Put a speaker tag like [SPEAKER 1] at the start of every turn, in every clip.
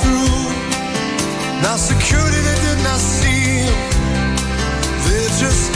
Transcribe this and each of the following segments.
[SPEAKER 1] through. Now security they did not see. They just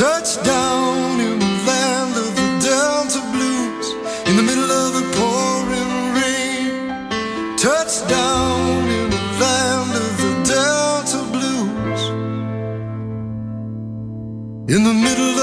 [SPEAKER 1] Touchdown in the
[SPEAKER 2] land of the
[SPEAKER 1] Delta Blues, in
[SPEAKER 2] the
[SPEAKER 1] middle of the
[SPEAKER 2] pouring rain. Touchdown in
[SPEAKER 1] the land of the Delta Blues, in the middle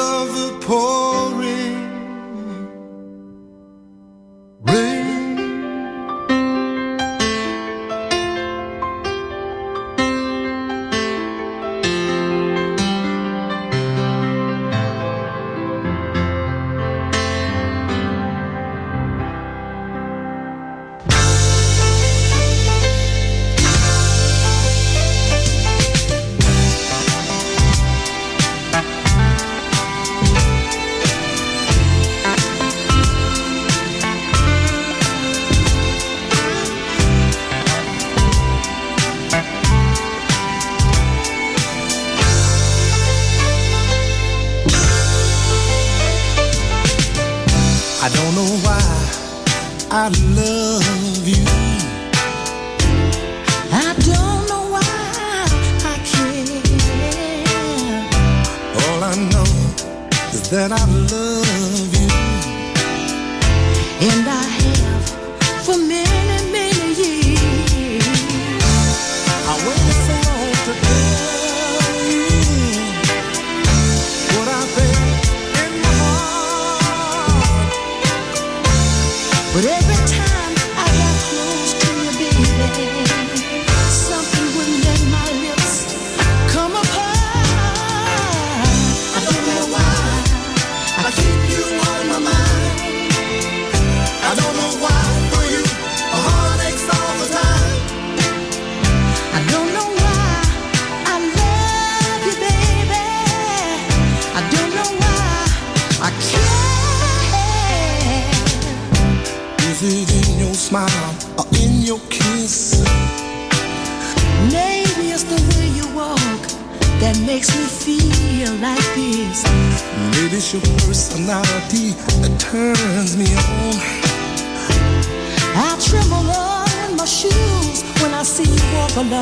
[SPEAKER 1] alone.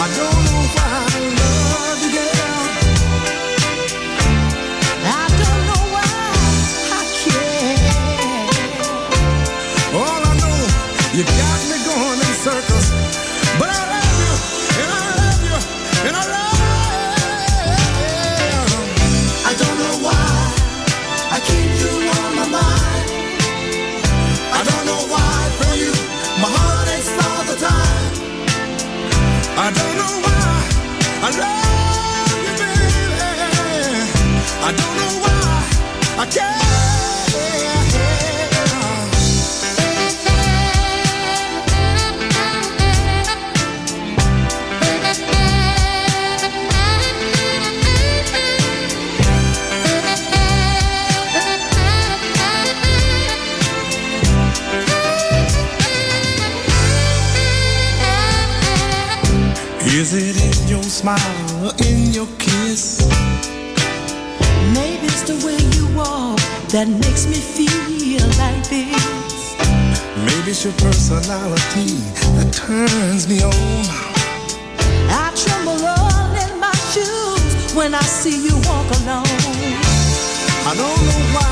[SPEAKER 1] I don't know why. Is it in your smile or in your kiss?
[SPEAKER 2] Maybe it's the way you walk that makes me feel like this.
[SPEAKER 1] Maybe it's your personality that turns me on.
[SPEAKER 2] I tremble all in my shoes when I see you walk alone.
[SPEAKER 1] I don't know why.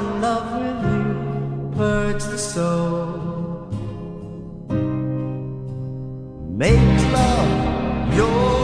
[SPEAKER 3] soul makes love your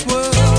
[SPEAKER 4] this world.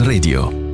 [SPEAKER 4] Radio.